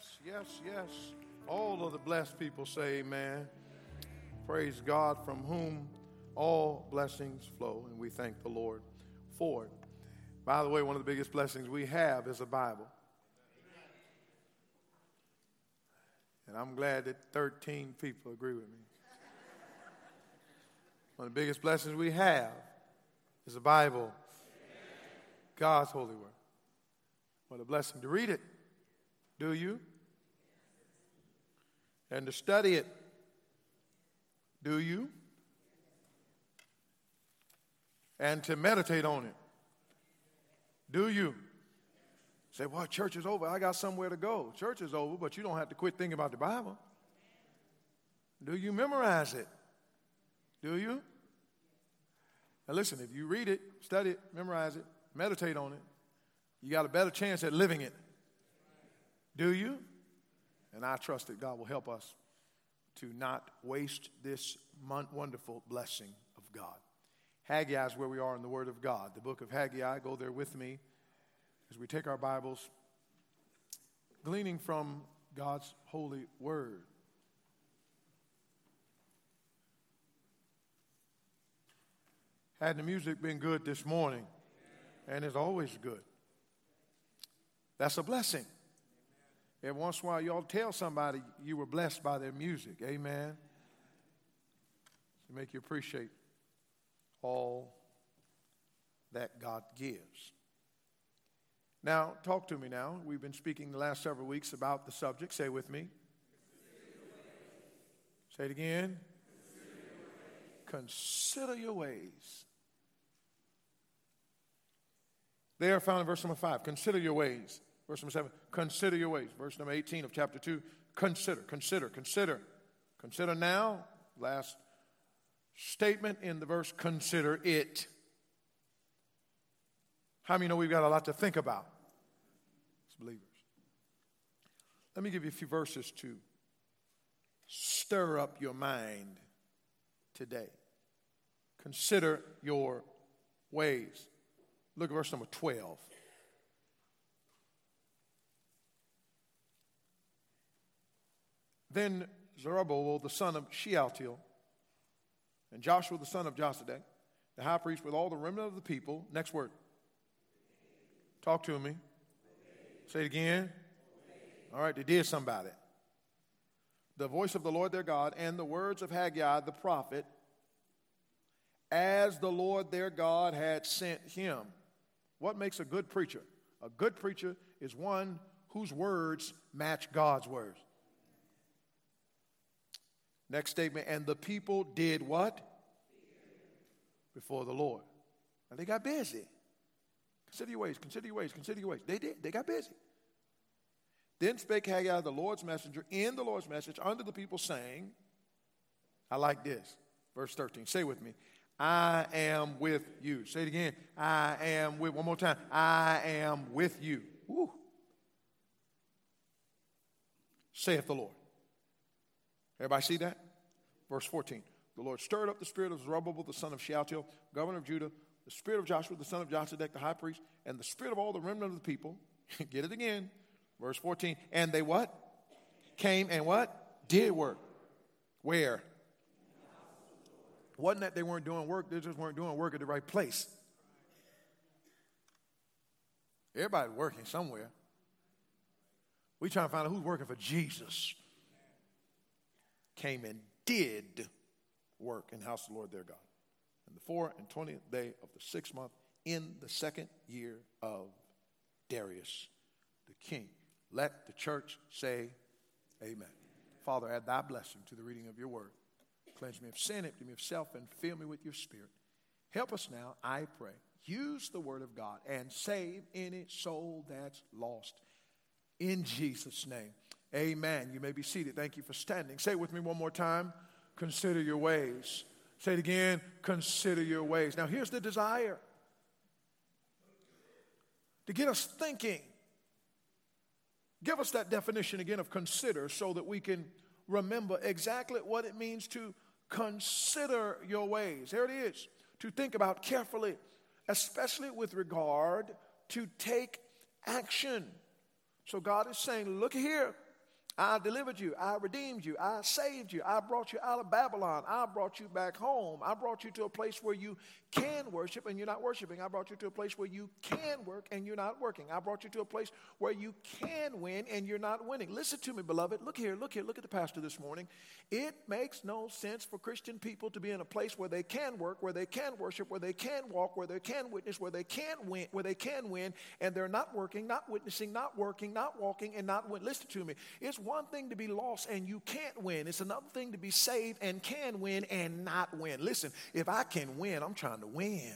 yes, yes, yes. All of the blessed people say amen. Praise God from whom all blessings flow, and we thank the Lord for it. By the way, one of the biggest blessings we have is a Bible. And I'm glad that 13 people agree with me. One of the biggest blessings we have is a Bible, God's holy word. What a blessing to read it. Do you? And to study it. Do you? And to meditate on it. Do you? Say, well, church is over. I got somewhere to go. Church is over, but you don't have to quit thinking about the Bible. Do you memorize it? Do you? Now, listen, if you read it, study it, memorize it, meditate on it, you got a better chance at living it. Do you? And I trust that God will help us to not waste this wonderful blessing of God. Haggai is where we are in the Word of God. The book of Haggai, go there with me as we take our Bibles, gleaning from God's holy Word. Had the music been good this morning, and it's always good, that's a blessing. Every once in a while, y'all tell somebody you were blessed by their music. Amen. To make you appreciate all that God gives. Now, talk to me now. We've been speaking the last several weeks about the subject. Say with me. Say it again. Consider your ways. They are found in verse number five. Consider your ways. Verse number seven, consider your ways. Verse number 18 of chapter 2, consider, consider, consider. Consider now, last statement in the verse, consider it. How many know we've got a lot to think about as believers? Let me give you a few verses to stir up your mind today. Consider your ways. Look at verse number 12. Then Zerubbabel, the son of Shealtiel, and Joshua, the son of Josedek, the high priest, with all the remnant of the people. Next word. Talk to me. Say it again. All right, they did something about it. The voice of the Lord their God and the words of Haggai the prophet, as the Lord their God had sent him. What makes a good preacher? A good preacher is one whose words match God's words. Next statement, and the people did what? Before the Lord. And they got busy. Consider your ways, consider your ways, consider your ways. They did, they got busy. Then spake Haggai, the Lord's messenger, in the Lord's message unto the people, saying, I like this. Verse 13. Say with me. I am with you. Say it again. I am with, one more time. I am with you. Woo. Saith the Lord. Everybody see that? Verse 14. The Lord stirred up the spirit of Zerubbabel, the son of Shealtiel, governor of Judah, the spirit of Joshua, the son of Josedek, the high priest, and the spirit of all the remnant of the people. Get it again. Verse 14. And they what? Came and what? Did work. Where? Wasn't that they weren't doing work, they just weren't doing work at the right place. Everybody working somewhere. We trying to find out who's working for Jesus came and did work in the house of the Lord their God. In the fourth and twentieth day of the sixth month, in the second year of Darius the king. Let the church say, Amen. Father, add thy blessing to the reading of your word. Cleanse me of sin, empty me of self, and fill me with your spirit. Help us now, I pray. Use the word of God and save any soul that's lost. In Jesus' name. Amen. You may be seated. Thank you for standing. Say it with me one more time. Consider your ways. Say it again. Consider your ways. Now, here's the desire to get us thinking. Give us that definition again of consider so that we can remember exactly what it means to consider your ways. There it is. To think about carefully, especially with regard to take action. So God is saying, look here, I delivered you. I redeemed you. I saved you. I brought you out of Babylon. I brought you back home. I brought you to a place where you can worship and you're not worshiping. I brought you to a place where you can work and you're not working. I brought you to a place where you can win and you're not winning. Listen to me, beloved. Look here, look here, look at the pastor this morning. It makes no sense for Christian people to be in a place where they can work, where they can worship, where they can walk, where they can witness, where they can win, where they can win, and they're not working, not witnessing, not working, not walking, and not win. Listen to me. It's one thing to be lost and you can't win. It's another thing to be saved and can win and not win. Listen, if I can win, I'm trying to win.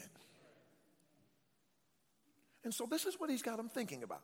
And so this is what he's got him thinking about.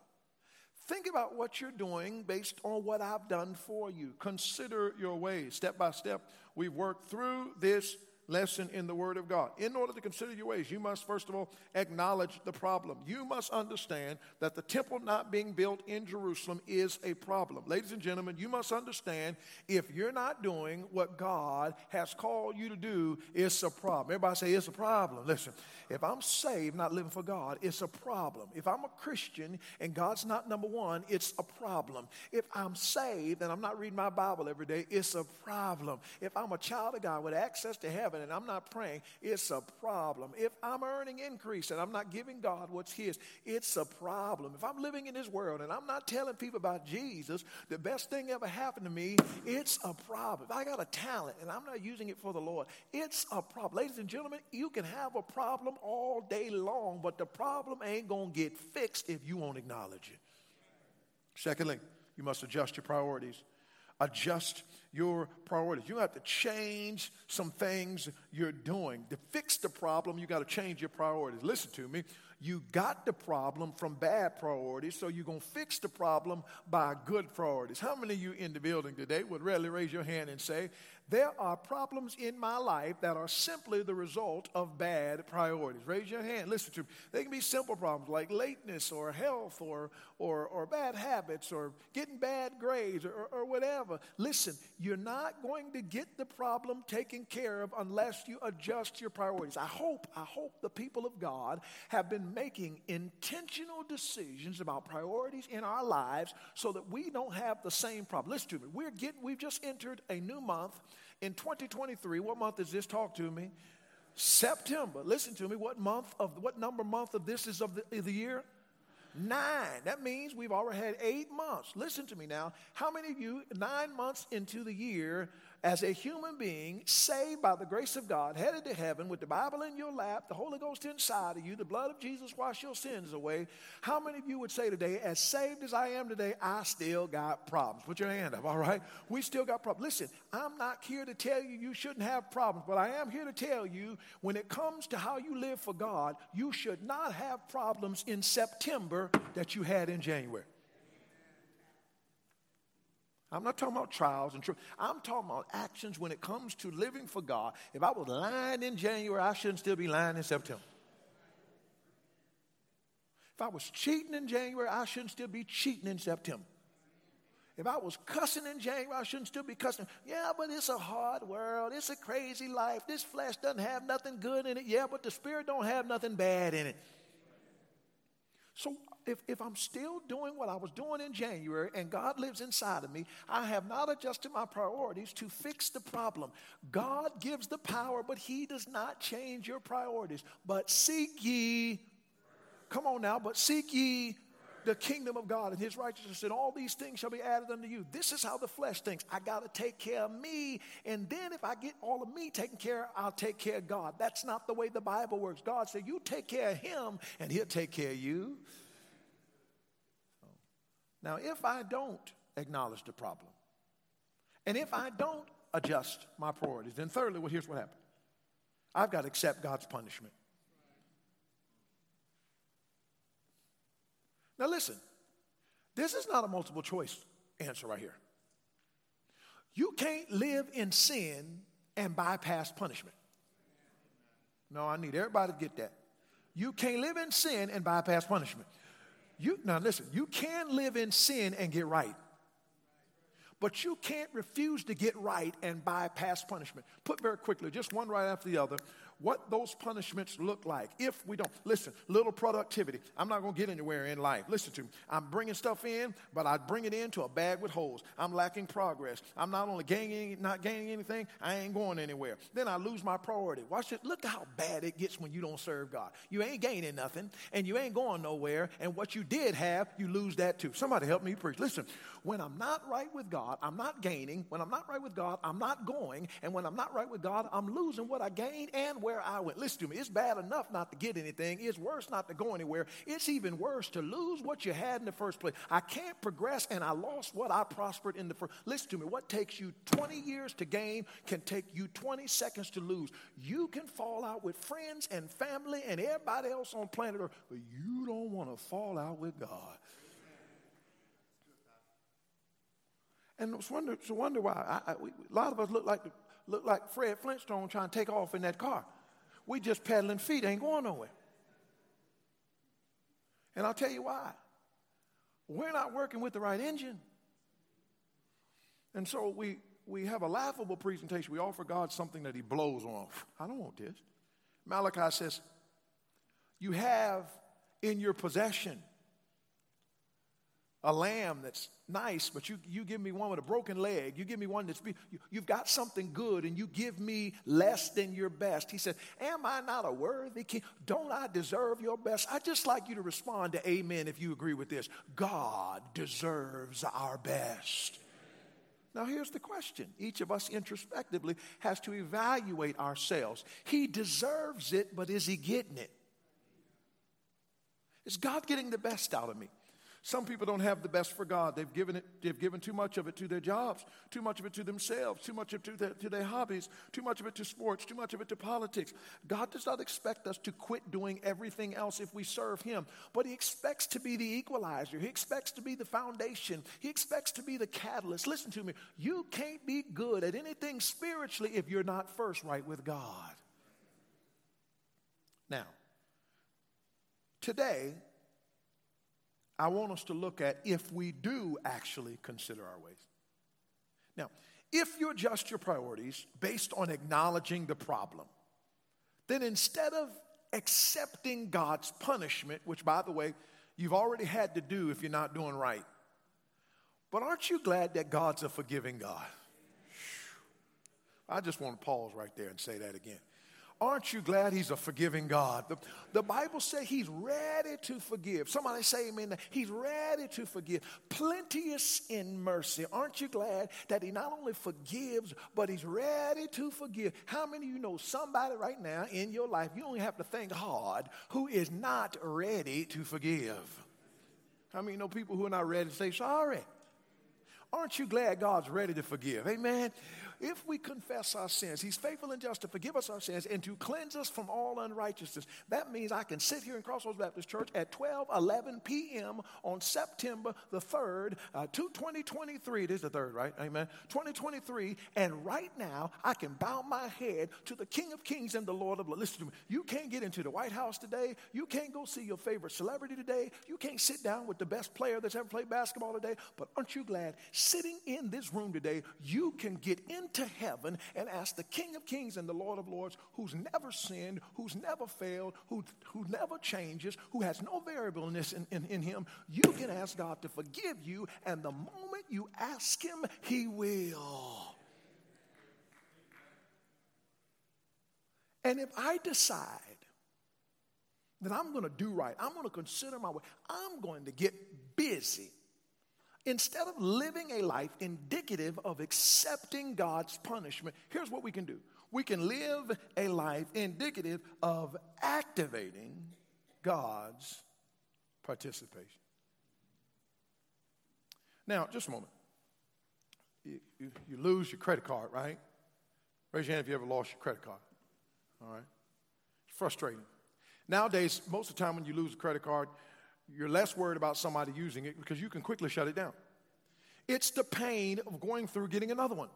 Think about what you're doing based on what I've done for you. Consider your ways. Step by step, we've worked through this lesson in the Word of God. In order to consider your ways, you must first of all acknowledge the problem. You must understand that the temple not being built in Jerusalem is a problem. Ladies and gentlemen, you must understand if you're not doing what God has called you to do, it's a problem. Everybody say it's a problem. Listen, if I'm saved, not living for God, it's a problem. If I'm a Christian and God's not number one, it's a problem. If I'm saved and I'm not reading my Bible every day, it's a problem. If I'm a child of God with access to heaven, and I'm not praying, it's a problem. If I'm earning increase and I'm not giving God what's His, it's a problem. If I'm living in this world and I'm not telling people about Jesus, the best thing ever happened to me, it's a problem. If I got a talent and I'm not using it for the Lord, it's a problem. Ladies and gentlemen, you can have a problem all day long, but the problem ain't going to get fixed if you won't acknowledge it. Secondly, you must adjust your priorities adjust your priorities. You have to change some things you're doing. To fix the problem, you got to change your priorities. Listen to me. You got the problem from bad priorities, so you're going to fix the problem by good priorities. How many of you in the building today would readily raise your hand and say, there are problems in my life that are simply the result of bad priorities. Raise your hand. Listen to me. They can be simple problems like lateness or health or, or, or bad habits or getting bad grades or, or, whatever. Listen, you're not going to get the problem taken care of unless you adjust your priorities. I hope, I hope the people of God have been making intentional decisions about priorities in our lives so that we don't have the same problem. Listen to me. We're getting, we've just entered a new month in 2023, what month is this? Talk to me. September. Listen to me. What month of what number month of this is of the, of the year? Nine. That means we've already had eight months. Listen to me now. How many of you, nine months into the year, as a human being, saved by the grace of God, headed to heaven with the Bible in your lap, the Holy Ghost inside of you, the blood of Jesus wash your sins away, how many of you would say today, as saved as I am today, I still got problems? Put your hand up, all right? We still got problems. Listen, I'm not here to tell you you shouldn't have problems, but I am here to tell you when it comes to how you live for God, you should not have problems in September that you had in January. I'm not talking about trials and truth. I'm talking about actions when it comes to living for God. If I was lying in January, I shouldn't still be lying in September. If I was cheating in January, I shouldn't still be cheating in September. If I was cussing in January, I shouldn't still be cussing. Yeah, but it's a hard world. It's a crazy life. This flesh doesn't have nothing good in it. Yeah, but the spirit don't have nothing bad in it. So if, if I'm still doing what I was doing in January and God lives inside of me, I have not adjusted my priorities to fix the problem. God gives the power, but He does not change your priorities. But seek ye, come on now, but seek ye the kingdom of God and his righteousness, and all these things shall be added unto you. This is how the flesh thinks. I got to take care of me, and then if I get all of me taken care of, I'll take care of God. That's not the way the Bible works. God said, You take care of him, and he'll take care of you. Now, if I don't acknowledge the problem, and if I don't adjust my priorities, then thirdly, well, here's what happened I've got to accept God's punishment. Now, listen, this is not a multiple choice answer right here. You can't live in sin and bypass punishment. No, I need everybody to get that. You can't live in sin and bypass punishment. You, now listen, you can live in sin and get right. But you can't refuse to get right and bypass punishment. Put very quickly, just one right after the other. What those punishments look like if we don't. Listen, little productivity. I'm not going to get anywhere in life. Listen to me. I'm bringing stuff in, but I bring it into a bag with holes. I'm lacking progress. I'm not only gaining, not gaining anything, I ain't going anywhere. Then I lose my priority. Watch it. Look how bad it gets when you don't serve God. You ain't gaining nothing, and you ain't going nowhere, and what you did have, you lose that too. Somebody help me preach. Listen, when I'm not right with God, I'm not gaining. When I'm not right with God, I'm not going. And when I'm not right with God, I'm losing what I gained and where I went. Listen to me. It's bad enough not to get anything. It's worse not to go anywhere. It's even worse to lose what you had in the first place. I can't progress and I lost what I prospered in the first. Listen to me. What takes you 20 years to gain can take you 20 seconds to lose. You can fall out with friends and family and everybody else on planet Earth, but you don't want to fall out with God. And it's wonder, it's wonder why. I, I, we, a lot of us look like, look like Fred Flintstone trying to take off in that car. We just pedaling feet, ain't going nowhere. And I'll tell you why. We're not working with the right engine. And so we, we have a laughable presentation. We offer God something that He blows on. I don't want this. Malachi says, You have in your possession a lamb that's nice, but you, you give me one with a broken leg. You give me one that's, you, you've got something good and you give me less than your best. He said, Am I not a worthy king? Don't I deserve your best? I'd just like you to respond to amen if you agree with this. God deserves our best. Now, here's the question. Each of us introspectively has to evaluate ourselves. He deserves it, but is he getting it? Is God getting the best out of me? Some people don't have the best for God. They've given, it, they've given too much of it to their jobs, too much of it to themselves, too much of it to their, to their hobbies, too much of it to sports, too much of it to politics. God does not expect us to quit doing everything else if we serve Him, but He expects to be the equalizer. He expects to be the foundation. He expects to be the catalyst. Listen to me. You can't be good at anything spiritually if you're not first right with God. Now, today, I want us to look at if we do actually consider our ways. Now, if you adjust your priorities based on acknowledging the problem, then instead of accepting God's punishment, which, by the way, you've already had to do if you're not doing right, but aren't you glad that God's a forgiving God? I just want to pause right there and say that again. Aren't you glad he's a forgiving God? The, the Bible says he's ready to forgive. Somebody say amen. He's ready to forgive. Plenteous in mercy. Aren't you glad that he not only forgives, but he's ready to forgive? How many of you know somebody right now in your life, you only have to think hard, who is not ready to forgive? How many know people who are not ready to say sorry? Aren't you glad God's ready to forgive? Amen if we confess our sins, He's faithful and just to forgive us our sins and to cleanse us from all unrighteousness. That means I can sit here in Crossroads Baptist Church at 12, 11 p.m. on September the 3rd, uh, 2023. It is the 3rd, right? Amen. 2023. And right now, I can bow my head to the King of Kings and the Lord of Lords. Listen to me. You can't get into the White House today. You can't go see your favorite celebrity today. You can't sit down with the best player that's ever played basketball today. But aren't you glad sitting in this room today, you can get in to heaven and ask the King of Kings and the Lord of Lords, who's never sinned, who's never failed, who, who never changes, who has no variableness in, in, in him, you can ask God to forgive you, and the moment you ask Him, He will. And if I decide that I'm going to do right, I'm going to consider my way, I'm going to get busy Instead of living a life indicative of accepting God's punishment, here's what we can do we can live a life indicative of activating God's participation. Now, just a moment. You, you, lose your credit card, right? Raise your hand if you ever lost your credit card. All right? It's frustrating. Nowadays, most of the time when you lose a credit card, you're less worried about somebody using it because you can quickly shut it down. It's the pain of going through getting another one,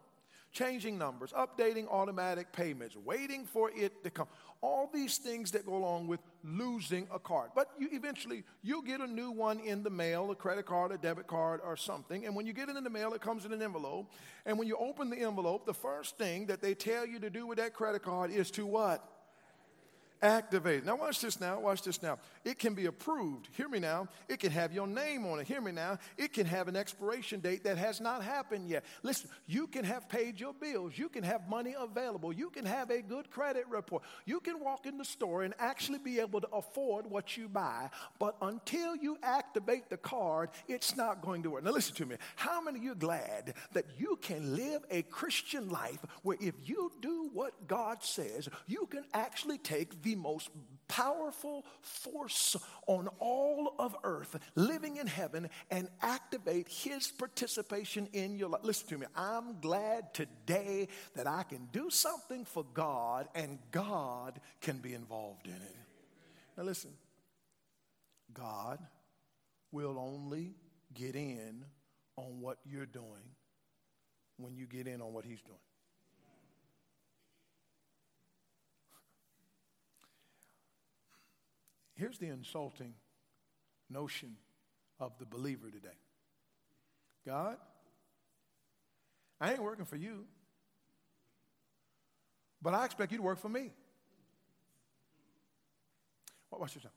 changing numbers, updating automatic payments, waiting for it to come. All these things that go along with losing a card. But you eventually you'll get a new one in the mail, a credit card, a debit card, or something. And when you get it in the mail, it comes in an envelope. And when you open the envelope, the first thing that they tell you to do with that credit card is to what? Activated. Now, watch this now. Watch this now. It can be approved. Hear me now. It can have your name on it. Hear me now. It can have an expiration date that has not happened yet. Listen, you can have paid your bills. You can have money available. You can have a good credit report. You can walk in the store and actually be able to afford what you buy. But until you activate the card, it's not going to work. Now, listen to me. How many of you are glad that you can live a Christian life where if you do what God says, you can actually take the most powerful force on all of earth living in heaven and activate his participation in your life. Listen to me. I'm glad today that I can do something for God and God can be involved in it. Now, listen. God will only get in on what you're doing when you get in on what He's doing. Here's the insulting notion of the believer today God, I ain't working for you, but I expect you to work for me. Watch this now.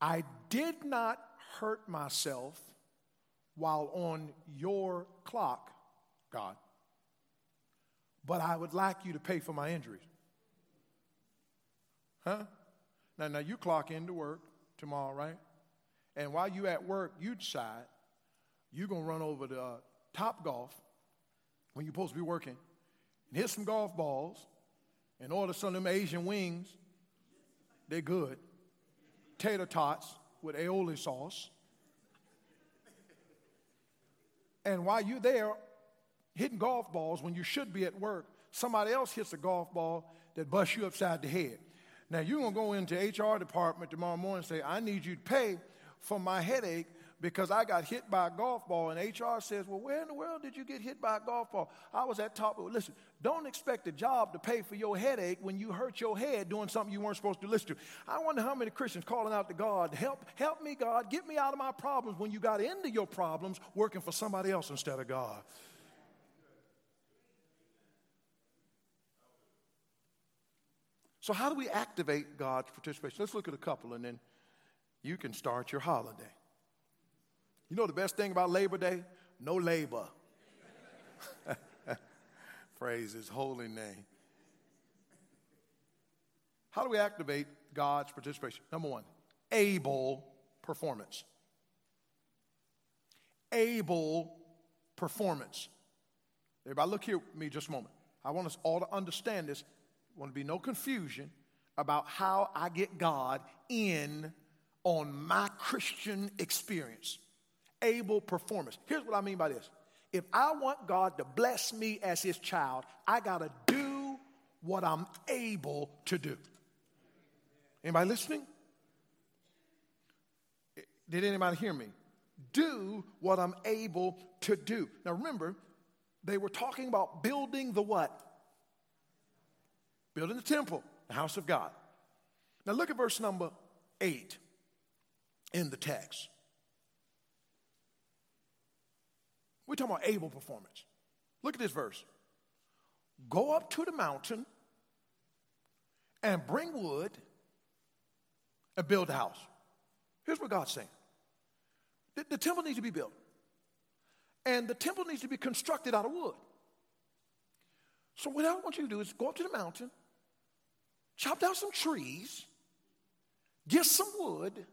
I did not hurt myself while on your clock, God, but I would like you to pay for my injuries. Huh? Now, now you clock into work tomorrow, right? And while you at work, you decide you're going to run over to uh, Top Golf when you're supposed to be working and hit some golf balls and order some of them Asian wings. They're good. Tater tots with aioli sauce. And while you're there hitting golf balls when you should be at work, somebody else hits a golf ball that busts you upside the head. Now, you're to go into HR department tomorrow morning and say, I need you to pay for my headache because I got hit by a golf ball. And HR says, Well, where in the world did you get hit by a golf ball? I was at top. Listen, don't expect a job to pay for your headache when you hurt your head doing something you weren't supposed to listen to. I wonder how many Christians calling out to God, Help, help me, God, get me out of my problems when you got into your problems working for somebody else instead of God. So, how do we activate God's participation? Let's look at a couple and then you can start your holiday. You know the best thing about Labor Day? No labor. Praise his holy name. How do we activate God's participation? Number one, able performance. Able performance. Everybody, look here with me just a moment. I want us all to understand this want to be no confusion about how I get God in on my Christian experience. Able performance. Here's what I mean by this. If I want God to bless me as his child, I got to do what I'm able to do. Anybody listening? Did anybody hear me? Do what I'm able to do. Now remember, they were talking about building the what? Building the temple, the house of God. Now look at verse number eight in the text. We're talking about able performance. Look at this verse. Go up to the mountain and bring wood and build a house. Here's what God's saying the, the temple needs to be built, and the temple needs to be constructed out of wood. So, what I want you to do is go up to the mountain chop down some trees, get some wood,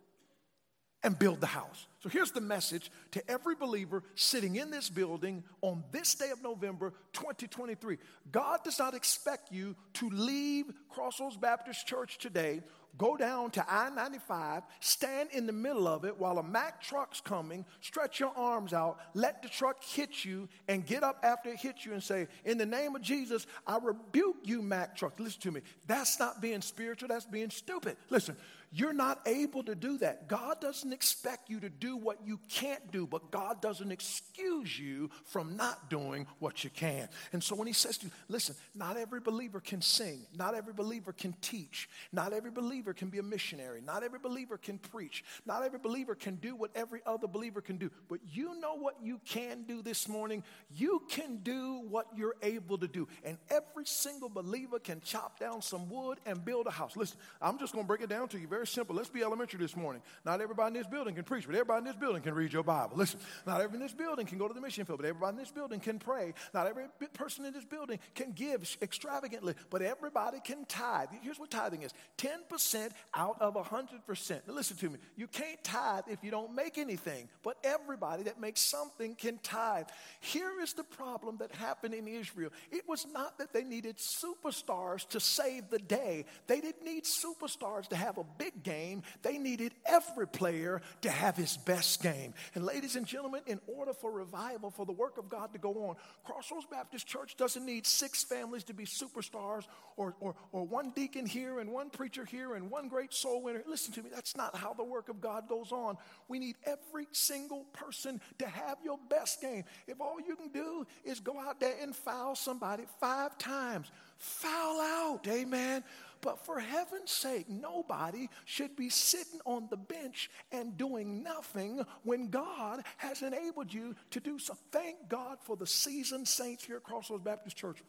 and build the house. So here's the message to every believer sitting in this building on this day of November 2023. God does not expect you to leave Crossroads Baptist Church today go down to I 95, stand in the middle of it while a Mack truck's coming, stretch your arms out, let the truck hit you, and get up after it hits you and say, In the name of Jesus, I rebuke you, Mack truck. Listen to me. That's not being spiritual, that's being stupid. Listen, you're not able to do that. God doesn't expect you to do what you can't do, but God doesn't excuse you from not doing what you can. And so when He says to you, listen, not every believer can sing, not every believer can teach, not every believer can be a missionary. Not every believer can preach. Not every believer can do what every other believer can do. But you know what you can do this morning? You can do what you're able to do. And every single believer can chop down some wood and build a house. Listen, I'm just going to break it down to you very simple. Let's be elementary this morning. Not everybody in this building can preach, but everybody in this building can read your Bible. Listen, not everybody in this building can go to the mission field, but everybody in this building can pray. Not every person in this building can give extravagantly, but everybody can tithe. Here's what tithing is 10% out of 100%. Now, listen to me. You can't tithe if you don't make anything, but everybody that makes something can tithe. Here is the problem that happened in Israel it was not that they needed superstars to save the day, they didn't need superstars to have a big game, they needed every player to have his best game. And, ladies and gentlemen, in order for revival, for the work of God to go on, Crossroads Baptist Church doesn't need six families to be superstars or, or, or one deacon here and one preacher here and one great soul winner. Listen to me, that's not how the work of God goes on. We need every single person to have your best game. If all you can do is go out there and foul somebody five times, foul out, amen. But for heaven's sake, nobody should be sitting on the bench and doing nothing when God has enabled you to do so. Thank God for the seasoned saints here at Crossroads Baptist Church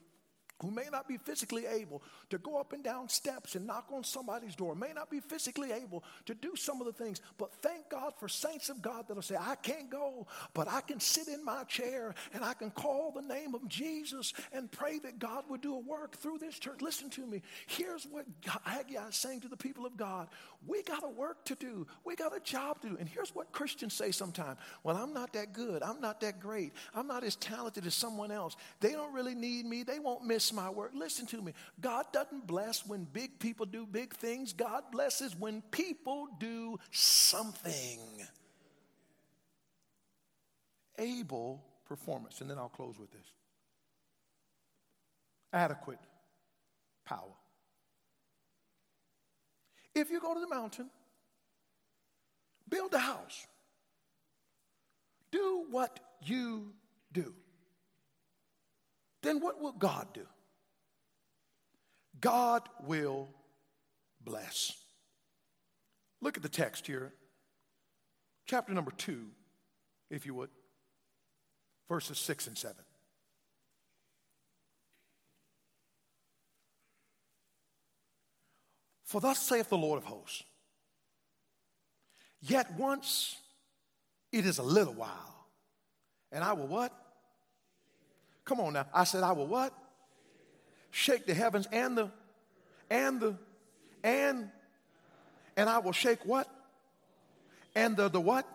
who may not be physically able to go up and down steps and knock on somebody's door, may not be physically able to do some of the things, but thank God for saints of God that'll say, I can't go, but I can sit in my chair and I can call the name of Jesus and pray that God would do a work through this church. Listen to me. Here's what Haggai is saying to the people of God We got a work to do, we got a job to do. And here's what Christians say sometimes Well, I'm not that good, I'm not that great, I'm not as talented as someone else. They don't really need me, they won't miss my work. Listen to me. God doesn't bless when big people do big things, God blesses when people do something. Able performance. And then I'll close with this adequate power. If you go to the mountain, build a house, do what you do, then what will God do? God will bless. Look at the text here, chapter number two, if you would, verses six and seven. For thus saith the Lord of hosts, yet once it is a little while, and I will what? Come on now. I said, I will what? Shake the heavens and the, and the, and, and I will shake what? And the, the what?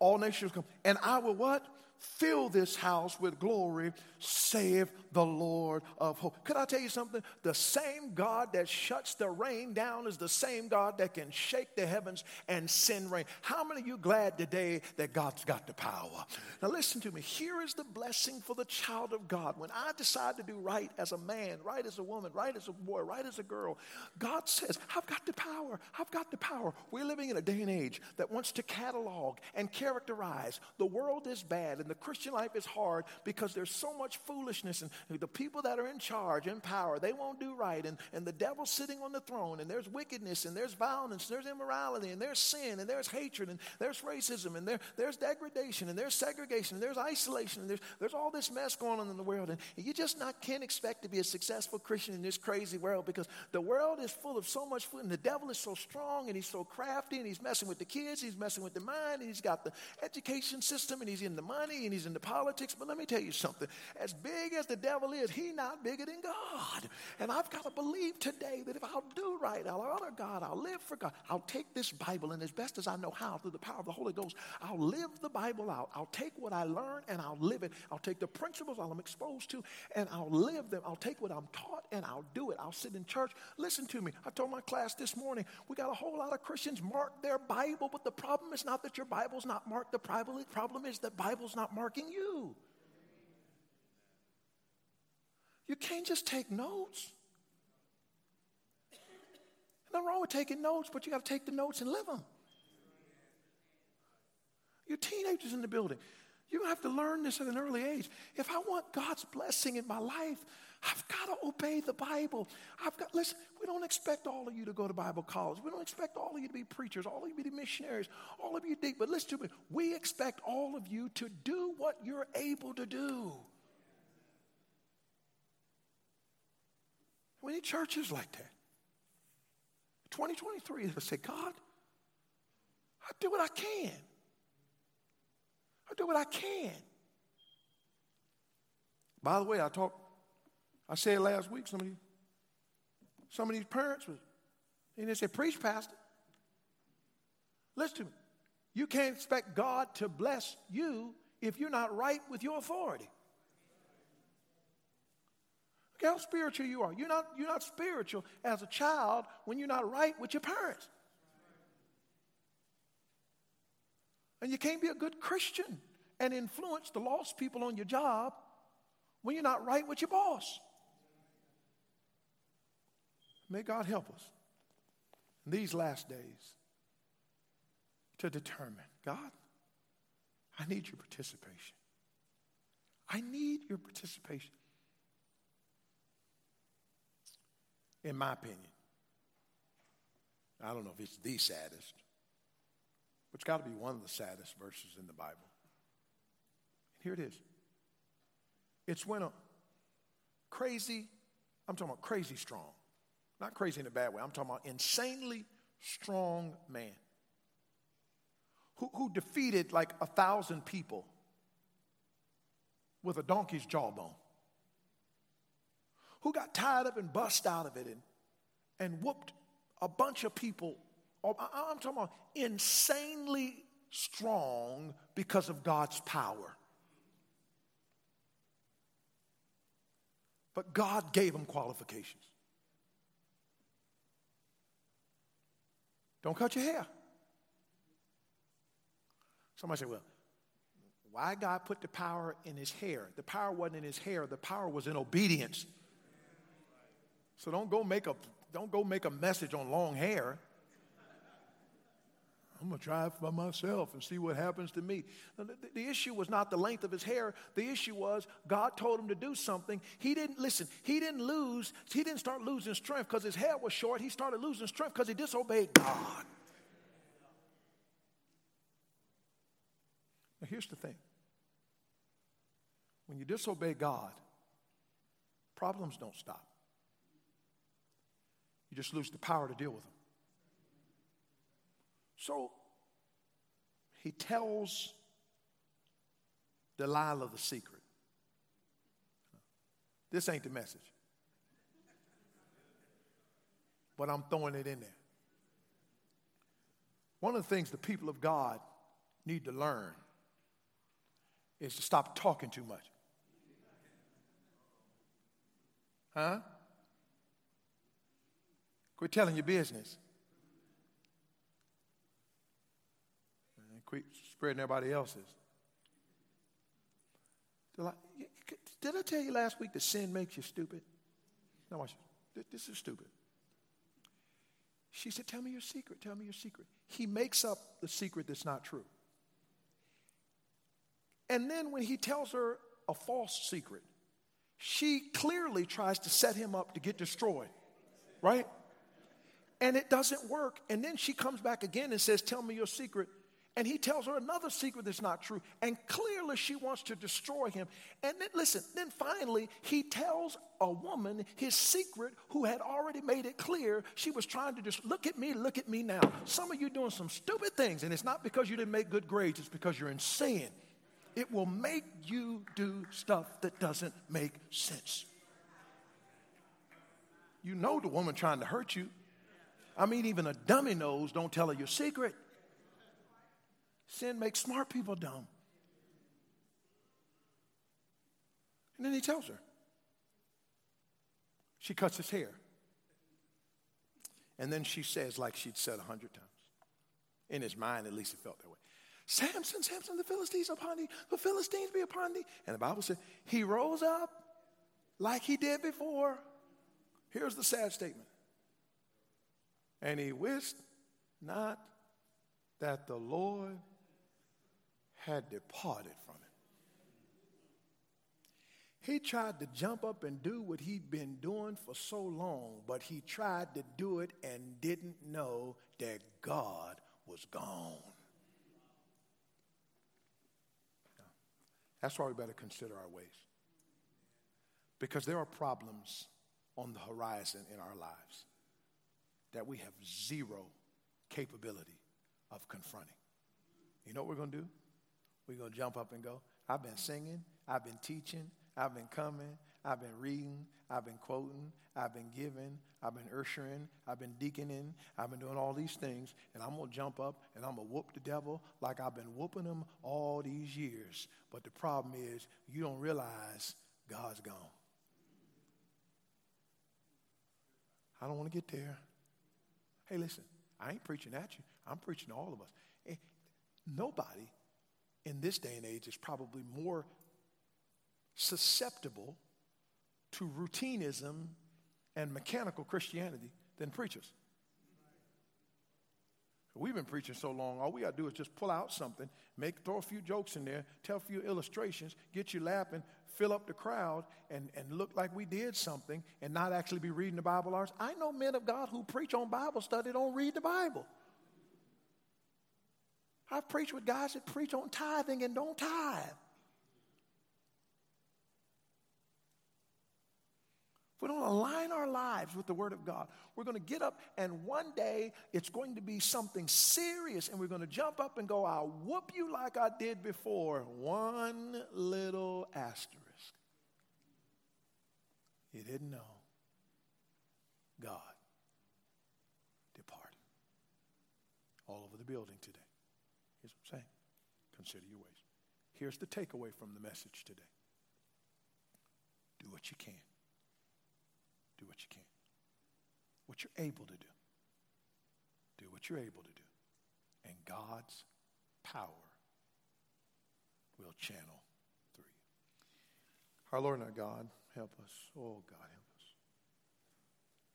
All nations come. And I will what? Fill this house with glory, save the Lord of hope. Could I tell you something? The same God that shuts the rain down is the same God that can shake the heavens and send rain. How many of you glad today that God's got the power? Now listen to me. Here is the blessing for the child of God. When I decide to do right as a man, right as a woman, right as a boy, right as a girl, God says, I've got the power. I've got the power. We're living in a day and age that wants to catalog and characterize the world is bad and the Christian life is hard because there's so much foolishness and the people that are in charge, in power, they won't do right. And, and the devil's sitting on the throne, and there's wickedness, and there's violence, and there's immorality, and there's sin, and there's hatred, and there's racism, and there, there's degradation, and there's segregation, and there's isolation, and there's, there's all this mess going on in the world. And you just not can't expect to be a successful Christian in this crazy world because the world is full of so much food, and the devil is so strong, and he's so crafty, and he's messing with the kids, he's messing with the mind, and he's got the education system, and he's in the money, and he's in the politics. But let me tell you something. As big as the devil is, he not bigger than God. And I've got to believe today that if I'll do right, I'll honor God, I'll live for God, I'll take this Bible and as best as I know how, through the power of the Holy Ghost, I'll live the Bible out. I'll take what I learn and I'll live it. I'll take the principles I'm exposed to and I'll live them. I'll take what I'm taught and I'll do it. I'll sit in church. Listen to me. I told my class this morning, we got a whole lot of Christians mark their Bible, but the problem is not that your Bible's not marked. The problem is that Bible's not marking you. You can't just take notes. Nothing wrong with taking notes, but you got to take the notes and live them. You teenagers in the building. You're going to have to learn this at an early age. If I want God's blessing in my life, I've got to obey the Bible. I've got, listen, we don't expect all of you to go to Bible college. We don't expect all of you to be preachers, all of you to be missionaries, all of you deep. But listen to me, we expect all of you to do what you're able to do. We need churches like that. 2023, to say, God, I do what I can. I do what I can. By the way, I talked, I said last week, some of these, some of these parents was, and they said, preach, pastor. Listen to me. You can't expect God to bless you if you're not right with your authority. Look how spiritual you are. You're not, you're not spiritual as a child when you're not right with your parents. And you can't be a good Christian and influence the lost people on your job when you're not right with your boss. May God help us in these last days to determine God, I need your participation. I need your participation. In my opinion, I don't know if it's the saddest, it's got to be one of the saddest verses in the Bible. And Here it is. It's when a crazy, I'm talking about crazy strong, not crazy in a bad way, I'm talking about insanely strong man who, who defeated like a thousand people with a donkey's jawbone, who got tired up and bust out of it and, and whooped a bunch of people. Oh, I'm talking about insanely strong because of God's power. But God gave him qualifications. Don't cut your hair. Somebody say, well, why God put the power in his hair? The power wasn't in his hair, the power was in obedience. So don't go make a don't go make a message on long hair. I'm going to try it by myself and see what happens to me. The, issue was not the length of his hair. The issue was God told him to do something. He didn't listen. He didn't lose. He didn't start losing strength because his hair was short. He started losing strength because he disobeyed God. Now, here's the thing when you disobey God, problems don't stop. You just lose the power to deal with them. So he tells Delilah the secret. This ain't the message. But I'm throwing it in there. One of the things the people of God need to learn is to stop talking too much. Huh? Quit telling your business. Quit spreading everybody else's. Did I tell you last week that sin makes you stupid? No, watch this is stupid. She said, Tell me your secret. Tell me your secret. He makes up the secret that's not true. And then when he tells her a false secret, she clearly tries to set him up to get destroyed, right? And it doesn't work. And then she comes back again and says, Tell me your secret. And he tells her another secret that's not true. And clearly she wants to destroy him. And then, listen, then finally he tells a woman his secret who had already made it clear she was trying to just look at me, look at me now. Some of you doing some stupid things, and it's not because you didn't make good grades, it's because you're in sin it will make you do stuff that doesn't make sense. You know the woman trying to hurt you. I mean, even a dummy knows, don't tell her your secret. Sin makes smart people dumb. And then he tells her. She cuts his hair. And then she says, like she'd said a hundred times. In his mind, at least it felt that way. Samson, Samson, the Philistines upon thee, the Philistines be upon thee. And the Bible said, he rose up like he did before. Here's the sad statement. And he wist not that the Lord had departed from him. He tried to jump up and do what he'd been doing for so long, but he tried to do it and didn't know that God was gone. That's why we better consider our ways. Because there are problems on the horizon in our lives that we have zero capability of confronting. You know what we're going to do? We're going to jump up and go, I've been singing, I've been teaching, I've been coming, I've been reading, I've been quoting, I've been giving, I've been ushering, I've been deaconing, I've been doing all these things, and I'm going to jump up and I'm going to whoop the devil like I've been whooping him all these years. But the problem is, you don't realize God's gone. I don't want to get there. Hey, listen, I ain't preaching at you, I'm preaching to all of us. Eh, nobody in this day and age is probably more susceptible to routinism and mechanical Christianity than preachers. We've been preaching so long, all we got to do is just pull out something, make throw a few jokes in there, tell a few illustrations, get you laughing, fill up the crowd, and, and look like we did something and not actually be reading the Bible. I know men of God who preach on Bible study don't read the Bible. I've preached with guys that preach on tithing and don't tithe. If we don't align our lives with the Word of God, we're going to get up and one day it's going to be something serious and we're going to jump up and go, I'll whoop you like I did before. One little asterisk. You didn't know God departed all over the building today. Here's what I'm saying consider your ways. Here's the takeaway from the message today do what you can. Do what you can. What you're able to do. Do what you're able to do. And God's power will channel through you. Our Lord and our God, help us. Oh, God, help us.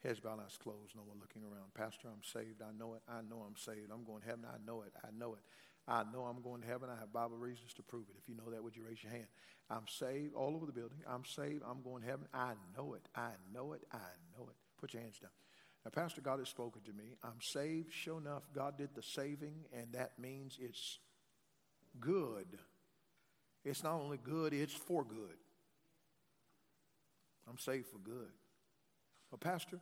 Heads bowed, eyes closed, no one looking around. Pastor, I'm saved. I know it. I know I'm saved. I'm going to heaven. I know it. I know it. I know I'm going to heaven. I have Bible reasons to prove it. If you know that, would you raise your hand? I'm saved all over the building. I'm saved. I'm going to heaven. I know it. I know it. I know it. Put your hands down. Now, Pastor, God has spoken to me. I'm saved. Sure enough, God did the saving, and that means it's good. It's not only good, it's for good. I'm saved for good. But, Pastor,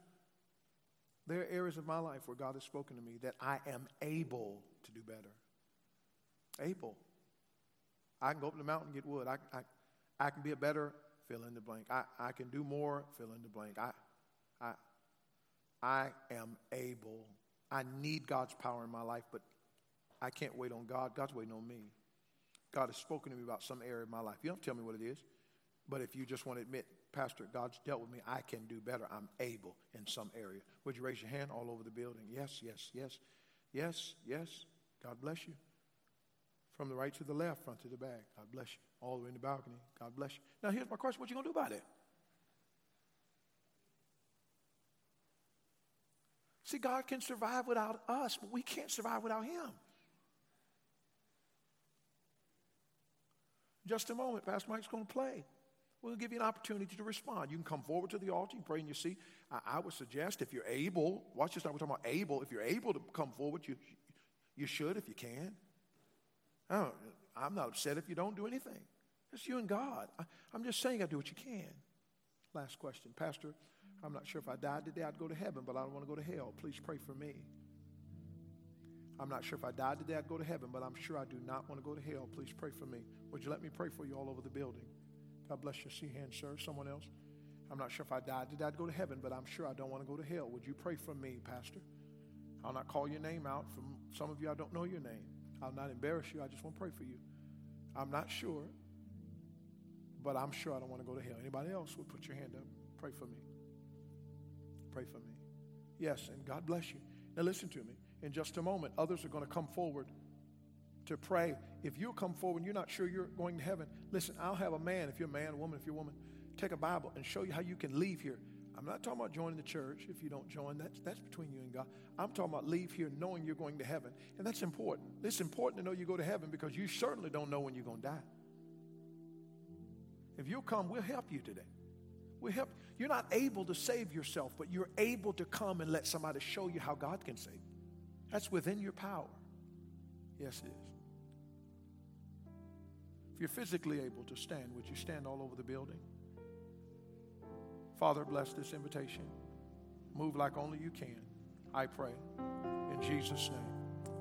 there are areas of my life where God has spoken to me that I am able to do better. Able. I can go up the mountain and get wood. I, I, I can be a better fill in the blank. I, I can do more, fill in the blank. I, I, I am able. I need God's power in my life, but I can't wait on God. God's waiting on me. God has spoken to me about some area of my life. You don't tell me what it is, but if you just want to admit, Pastor, God's dealt with me, I can do better. I'm able in some area. Would you raise your hand all over the building? Yes, yes, yes, yes, yes. God bless you. From the right to the left, front to the back. God bless you. All the way in the balcony. God bless you. Now, here's my question what you going to do about it? See, God can survive without us, but we can't survive without Him. Just a moment, Pastor Mike's going to play. We'll give you an opportunity to respond. You can come forward to the altar and pray in your seat. I, I would suggest if you're able, watch this, we're talking about able. If you're able to come forward, you, you should if you can. Oh, I'm not upset if you don't do anything. It's you and God. I, I'm just saying I do what you can. Last question. Pastor, I'm not sure if I died today, I'd go to heaven, but I don't want to go to hell. Please pray for me. I'm not sure if I died today, I'd go to heaven, but I'm sure I do not want to go to hell. Please pray for me. Would you let me pray for you all over the building? God bless you. See hand, sir. Someone else? I'm not sure if I died today, I'd go to heaven, but I'm sure I don't want to go to hell. Would you pray for me, Pastor? I'll not call your name out. From some of you, I don't know your name. I'll not embarrass you. I just want to pray for you. I'm not sure, but I'm sure I don't want to go to hell. Anybody else would put your hand up? Pray for me. Pray for me. Yes, and God bless you. Now listen to me. In just a moment, others are going to come forward to pray. If you come forward and you're not sure you're going to heaven, listen, I'll have a man, if you're a man, a woman, if you're a woman, take a Bible and show you how you can leave here I'm not talking about joining the church. If you don't join, that's, that's between you and God. I'm talking about leave here knowing you're going to heaven. And that's important. It's important to know you go to heaven because you certainly don't know when you're going to die. If you'll come, we'll help you today. We'll help. You're not able to save yourself, but you're able to come and let somebody show you how God can save you. That's within your power. Yes, it is. If you're physically able to stand, would you stand all over the building? Father, bless this invitation. Move like only you can. I pray. In Jesus' name,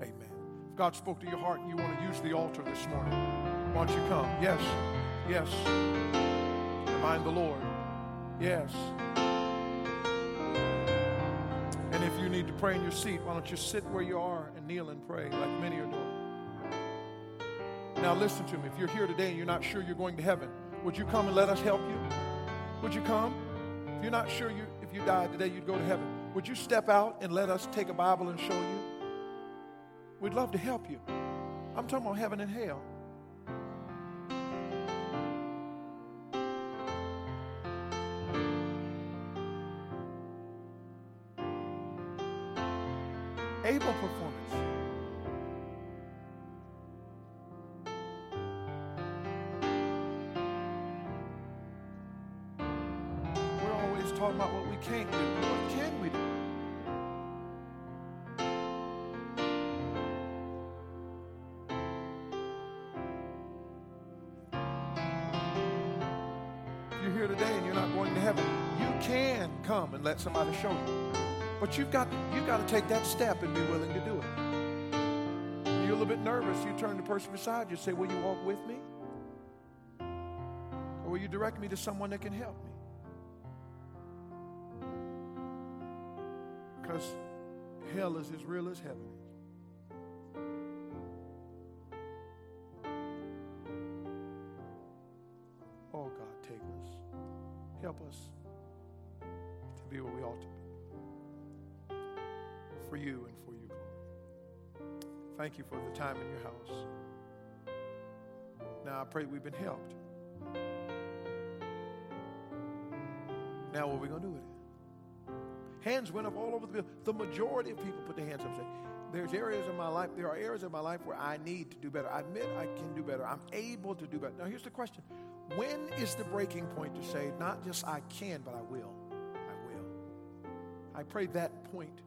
amen. If God spoke to your heart and you want to use the altar this morning, why don't you come? Yes, yes. Remind the Lord. Yes. And if you need to pray in your seat, why don't you sit where you are and kneel and pray like many are doing? Now, listen to me. If you're here today and you're not sure you're going to heaven, would you come and let us help you? Would you come? If you're not sure you, if you died today, you'd go to heaven, would you step out and let us take a Bible and show you? We'd love to help you. I'm talking about heaven and hell. Able performance. Let somebody show you. But you've got you've got to take that step and be willing to do it. You're a little bit nervous, you turn to the person beside you and say, Will you walk with me? Or will you direct me to someone that can help me? Because hell is as real as heaven Thank you for the time in your house. Now I pray we've been helped. Now what are we going to do with it? Hands went up all over the building. The majority of people put their hands up and say, There's areas in my life, there are areas in my life where I need to do better. I admit I can do better. I'm able to do better. Now here's the question. When is the breaking point to say, not just I can, but I will? I will. I pray that point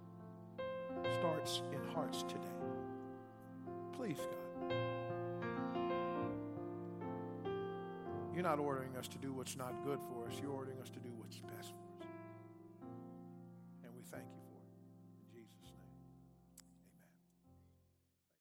starts in hearts today. Please, God. You're not ordering us to do what's not good for us. You're ordering us to do what's best